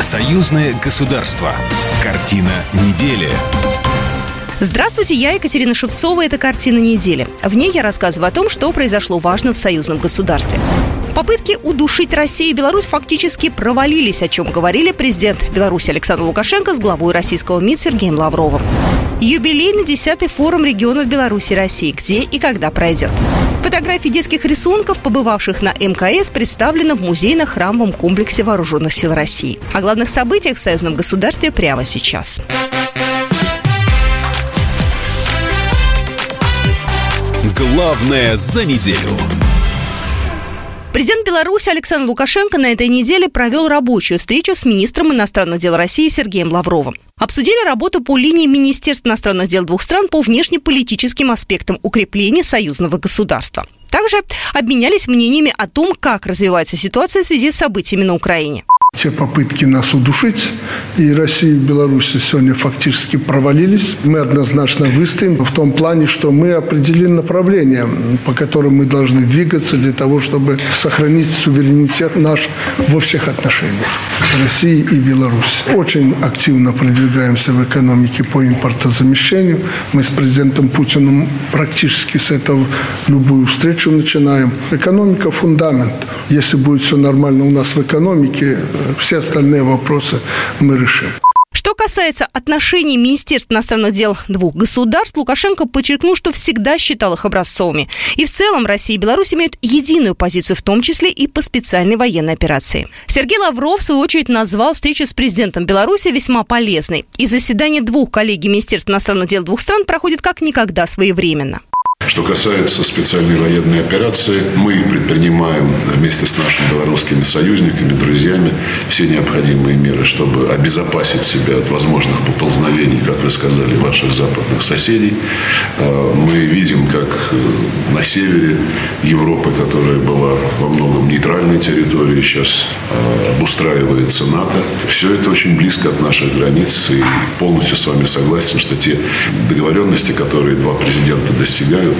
Союзное государство. Картина недели. Здравствуйте, я Екатерина Шевцова. Это «Картина недели». В ней я рассказываю о том, что произошло важно в союзном государстве. Попытки удушить Россию и Беларусь фактически провалились, о чем говорили президент Беларуси Александр Лукашенко с главой российского МИД Сергеем Лавровым. Юбилейный 10-й форум регионов Беларуси и России. Где и когда пройдет? Фотографии детских рисунков, побывавших на МКС, представлены в музейно-храмовом комплексе Вооруженных сил России. О главных событиях в союзном государстве прямо сейчас. Главное за неделю. Президент Беларуси Александр Лукашенко на этой неделе провел рабочую встречу с министром иностранных дел России Сергеем Лавровым. Обсудили работу по линии Министерств иностранных дел двух стран по внешнеполитическим аспектам укрепления союзного государства. Также обменялись мнениями о том, как развивается ситуация в связи с событиями на Украине. Те попытки нас удушить и Россия, и Беларусь сегодня фактически провалились. Мы однозначно выстоим в том плане, что мы определили направление, по которому мы должны двигаться для того, чтобы сохранить суверенитет наш во всех отношениях России и Беларуси. Очень активно продвигаемся в экономике по импортозамещению. Мы с президентом Путиным практически с этого любую встречу начинаем. Экономика – фундамент. Если будет все нормально у нас в экономике, все остальные вопросы мы решим. Что касается отношений Министерств иностранных дел двух государств, Лукашенко подчеркнул, что всегда считал их образцовыми. И в целом Россия и Беларусь имеют единую позицию, в том числе и по специальной военной операции. Сергей Лавров, в свою очередь, назвал встречу с президентом Беларуси весьма полезной. И заседание двух коллегий Министерств иностранных дел двух стран проходит как никогда своевременно. Что касается специальной военной операции, мы предпринимаем вместе с нашими белорусскими союзниками, друзьями все необходимые меры, чтобы обезопасить себя от возможных поползновений, как вы сказали, ваших западных соседей. А, мы видим, как э, на севере Европы, которая была во многом нейтральной территорией, сейчас а, обустраивается НАТО. Все это очень близко от наших границ и полностью с вами согласен, что те договоренности, которые два президента достигают, Э,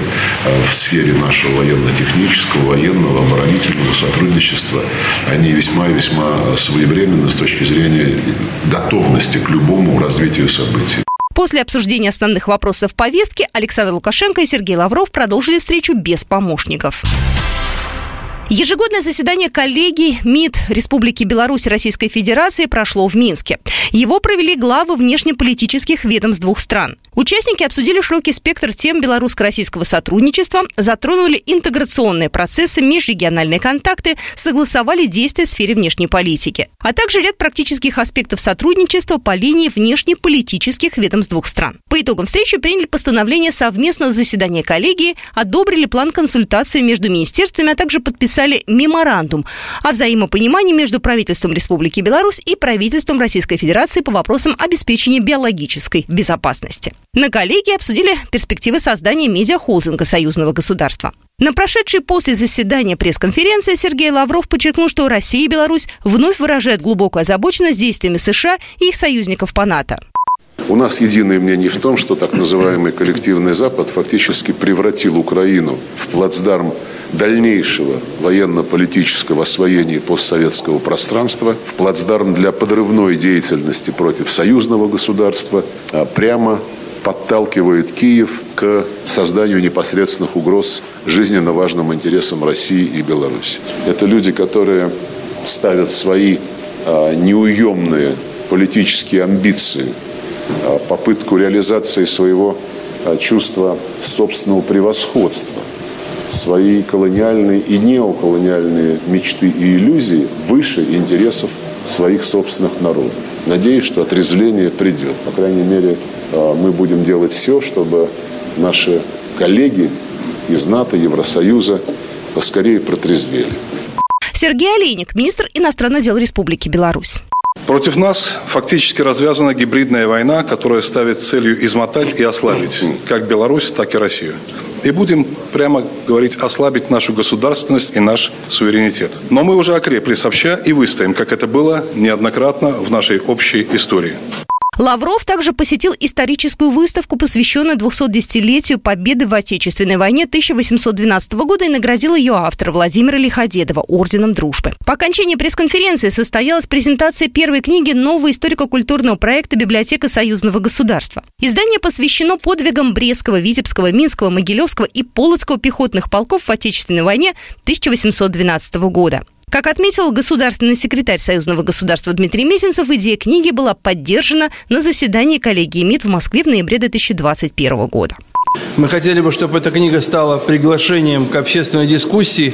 в сфере нашего военно-технического, военного, оборонительного сотрудничества, они весьма и весьма своевременны с точки зрения готовности к любому развитию событий. После обсуждения основных вопросов повестки Александр Лукашенко и Сергей Лавров продолжили встречу без помощников. Ежегодное заседание коллегий МИД Республики Беларусь Российской Федерации прошло в Минске. Его провели главы внешнеполитических ведомств двух стран. Участники обсудили широкий спектр тем белорусско-российского сотрудничества, затронули интеграционные процессы, межрегиональные контакты, согласовали действия в сфере внешней политики, а также ряд практических аспектов сотрудничества по линии внешнеполитических ведомств двух стран. По итогам встречи приняли постановление совместного заседания коллегии, одобрили план консультации между министерствами, а также подписали подписали меморандум о взаимопонимании между правительством Республики Беларусь и правительством Российской Федерации по вопросам обеспечения биологической безопасности. На коллегии обсудили перспективы создания медиахолдинга союзного государства. На прошедшей после заседания пресс-конференции Сергей Лавров подчеркнул, что Россия и Беларусь вновь выражают глубокую озабоченность действиями США и их союзников по НАТО. У нас единое мнение в том, что так называемый коллективный Запад фактически превратил Украину в плацдарм дальнейшего военно-политического освоения постсоветского пространства в плацдарм для подрывной деятельности против союзного государства а прямо подталкивает Киев к созданию непосредственных угроз жизненно важным интересам России и Беларуси. Это люди, которые ставят свои а, неуемные политические амбиции, а, попытку реализации своего чувства собственного превосходства – свои колониальные и неоколониальные мечты и иллюзии выше интересов своих собственных народов. Надеюсь, что отрезвление придет. По крайней мере, э, мы будем делать все, чтобы наши коллеги из НАТО, Евросоюза поскорее протрезвели. Сергей Олейник, министр иностранных дел Республики Беларусь. Против нас фактически развязана гибридная война, которая ставит целью измотать и ослабить как Беларусь, так и Россию и будем прямо говорить ослабить нашу государственность и наш суверенитет. Но мы уже окрепли сообща и выстоим, как это было неоднократно в нашей общей истории. Лавров также посетил историческую выставку, посвященную 210-летию победы в Отечественной войне 1812 года и наградил ее автора Владимира Лиходедова орденом дружбы. По окончании пресс-конференции состоялась презентация первой книги нового историко-культурного проекта «Библиотека союзного государства». Издание посвящено подвигам Брестского, Витебского, Минского, Могилевского и Полоцкого пехотных полков в Отечественной войне 1812 года. Как отметил государственный секретарь Союзного государства Дмитрий Мезенцев, идея книги была поддержана на заседании коллегии МИД в Москве в ноябре 2021 года. Мы хотели бы, чтобы эта книга стала приглашением к общественной дискуссии,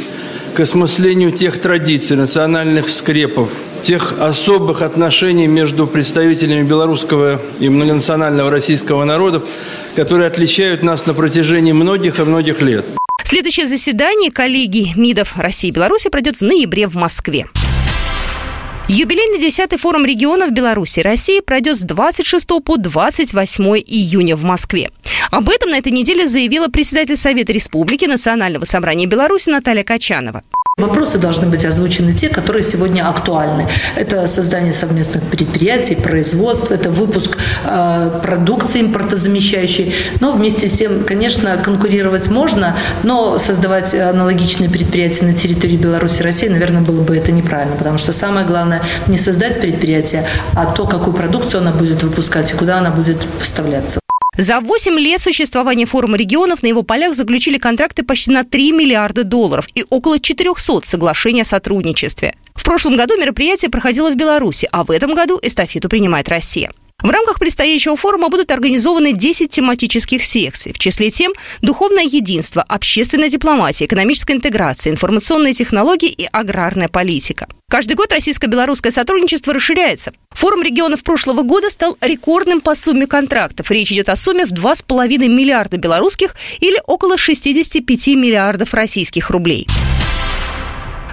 к осмыслению тех традиций, национальных скрепов, тех особых отношений между представителями белорусского и многонационального российского народов, которые отличают нас на протяжении многих и многих лет. Следующее заседание коллегии МИДов России и Беларуси пройдет в ноябре в Москве. Юбилейный 10-й форум регионов Беларуси и России пройдет с 26 по 28 июня в Москве. Об этом на этой неделе заявила председатель Совета Республики Национального собрания Беларуси Наталья Качанова. Вопросы должны быть озвучены те, которые сегодня актуальны. Это создание совместных предприятий, производство, это выпуск э, продукции импортозамещающей. Но вместе с тем, конечно, конкурировать можно, но создавать аналогичные предприятия на территории Беларуси и России, наверное, было бы это неправильно, потому что самое главное не создать предприятие, а то, какую продукцию она будет выпускать и куда она будет поставляться. За 8 лет существования форума регионов на его полях заключили контракты почти на 3 миллиарда долларов и около 400 соглашений о сотрудничестве. В прошлом году мероприятие проходило в Беларуси, а в этом году эстафету принимает Россия. В рамках предстоящего форума будут организованы 10 тематических секций, в числе тем «Духовное единство», «Общественная дипломатия», «Экономическая интеграция», «Информационные технологии» и «Аграрная политика». Каждый год российско-белорусское сотрудничество расширяется. Форум регионов прошлого года стал рекордным по сумме контрактов. Речь идет о сумме в 2,5 миллиарда белорусских или около 65 миллиардов российских рублей.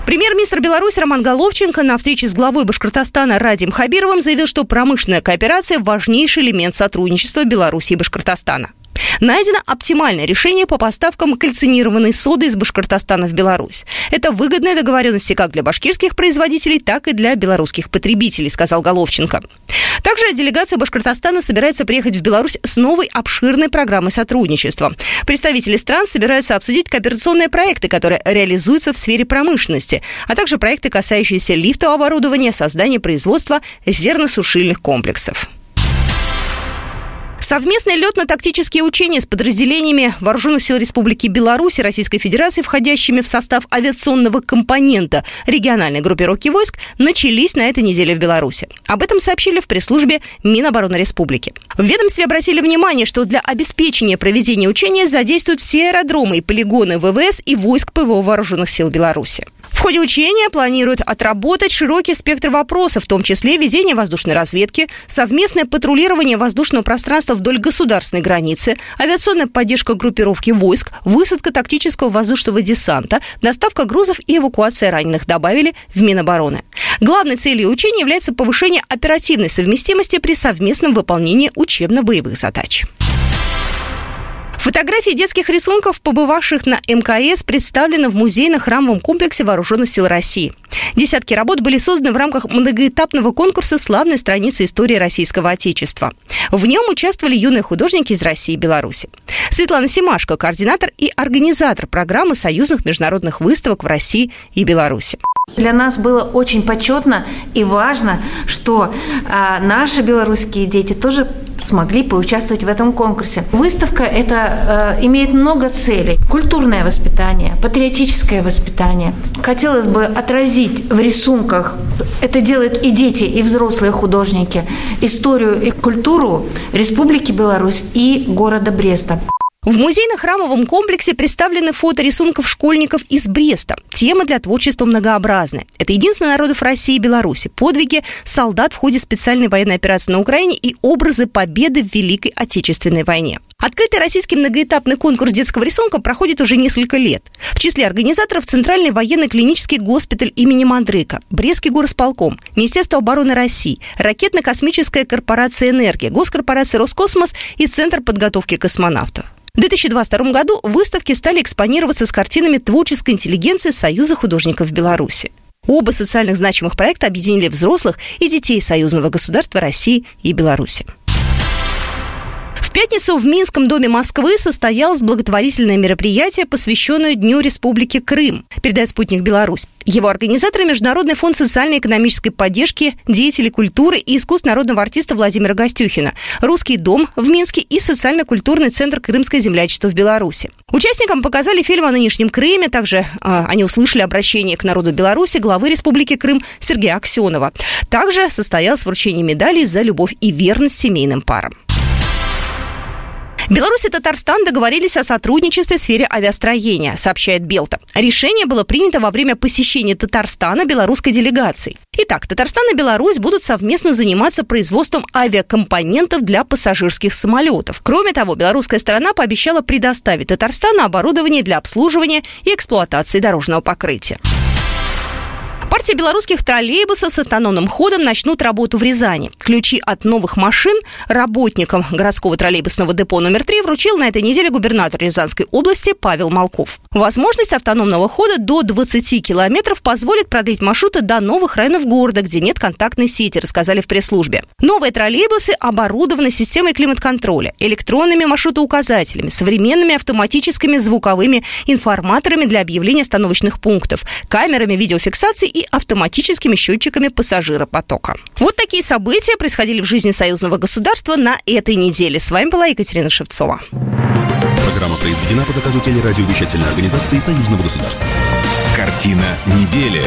Премьер-министр Беларуси Роман Головченко на встрече с главой Башкортостана Радим Хабировым заявил, что промышленная кооперация – важнейший элемент сотрудничества Беларуси и Башкортостана. Найдено оптимальное решение по поставкам кальцинированной соды из Башкортостана в Беларусь. Это выгодная договоренность как для башкирских производителей, так и для белорусских потребителей, сказал Головченко. Также делегация Башкортостана собирается приехать в Беларусь с новой обширной программой сотрудничества. Представители стран собираются обсудить кооперационные проекты, которые реализуются в сфере промышленности, а также проекты, касающиеся лифтового оборудования, создания производства зерносушильных комплексов. Совместные летно-тактические учения с подразделениями Вооруженных сил Республики Беларусь и Российской Федерации, входящими в состав авиационного компонента региональной группировки войск, начались на этой неделе в Беларуси. Об этом сообщили в пресс-службе Минобороны Республики. В ведомстве обратили внимание, что для обеспечения проведения учения задействуют все аэродромы и полигоны ВВС и войск ПВО Вооруженных сил Беларуси. Ходе учения планируют отработать широкий спектр вопросов, в том числе ведение воздушной разведки, совместное патрулирование воздушного пространства вдоль государственной границы, авиационная поддержка группировки войск, высадка тактического воздушного десанта, доставка грузов и эвакуация раненых, добавили в Минобороны. Главной целью учения является повышение оперативной совместимости при совместном выполнении учебно-боевых задач. Фотографии детских рисунков, побывавших на МКС, представлены в музейно-храмовом комплексе Вооруженных сил России. Десятки работ были созданы в рамках многоэтапного конкурса «Славной страницы истории российского Отечества». В нем участвовали юные художники из России и Беларуси. Светлана Симашко, координатор и организатор программы союзных международных выставок в России и Беларуси. Для нас было очень почетно и важно, что а, наши белорусские дети тоже смогли поучаствовать в этом конкурсе. Выставка это э, имеет много целей. Культурное воспитание, патриотическое воспитание. Хотелось бы отразить в рисунках, это делают и дети, и взрослые художники, историю и культуру Республики Беларусь и города Бреста. В музейно-храмовом комплексе представлены фото рисунков школьников из Бреста. Тема для творчества многообразная. Это единственный народов России и Беларуси, подвиги солдат в ходе специальной военной операции на Украине и образы победы в Великой Отечественной войне. Открытый российский многоэтапный конкурс детского рисунка проходит уже несколько лет. В числе организаторов Центральный военный клинический госпиталь имени Мандрыка, Брестский горосполком, Министерство обороны России, Ракетно-космическая корпорация «Энергия», Госкорпорация «Роскосмос» и Центр подготовки космонавтов. В 2022 году выставки стали экспонироваться с картинами творческой интеллигенции Союза художников Беларуси. Оба социальных значимых проекта объединили взрослых и детей союзного государства России и Беларуси. Пятницу в Минском доме Москвы состоялось благотворительное мероприятие, посвященное Дню Республики Крым, передает «Спутник Беларусь». Его организатор – Международный фонд социально-экономической поддержки деятелей культуры и искусств народного артиста Владимира Гостюхина, Русский дом в Минске и социально-культурный центр Крымское землячество в Беларуси. Участникам показали фильм о нынешнем Крыме, также э, они услышали обращение к народу Беларуси главы Республики Крым Сергея Аксенова. Также состоялось вручение медалей за любовь и верность семейным парам. Беларусь и Татарстан договорились о сотрудничестве в сфере авиастроения, сообщает Белта. Решение было принято во время посещения Татарстана белорусской делегацией. Итак, Татарстан и Беларусь будут совместно заниматься производством авиакомпонентов для пассажирских самолетов. Кроме того, белорусская сторона пообещала предоставить Татарстану оборудование для обслуживания и эксплуатации дорожного покрытия. Партия белорусских троллейбусов с автономным ходом начнут работу в Рязани. Ключи от новых машин работникам городского троллейбусного депо номер 3 вручил на этой неделе губернатор Рязанской области Павел Малков. Возможность автономного хода до 20 километров позволит продлить маршруты до новых районов города, где нет контактной сети, рассказали в пресс-службе. Новые троллейбусы оборудованы системой климат-контроля, электронными маршрутоуказателями, современными автоматическими звуковыми информаторами для объявления остановочных пунктов, камерами видеофиксации и автоматическими счетчиками пассажиропотока. Вот такие события происходили в жизни союзного государства на этой неделе. С вами была Екатерина Шевцова. Программа произведена по заказу телерадиовещательной организации Союзного государства. Картина недели.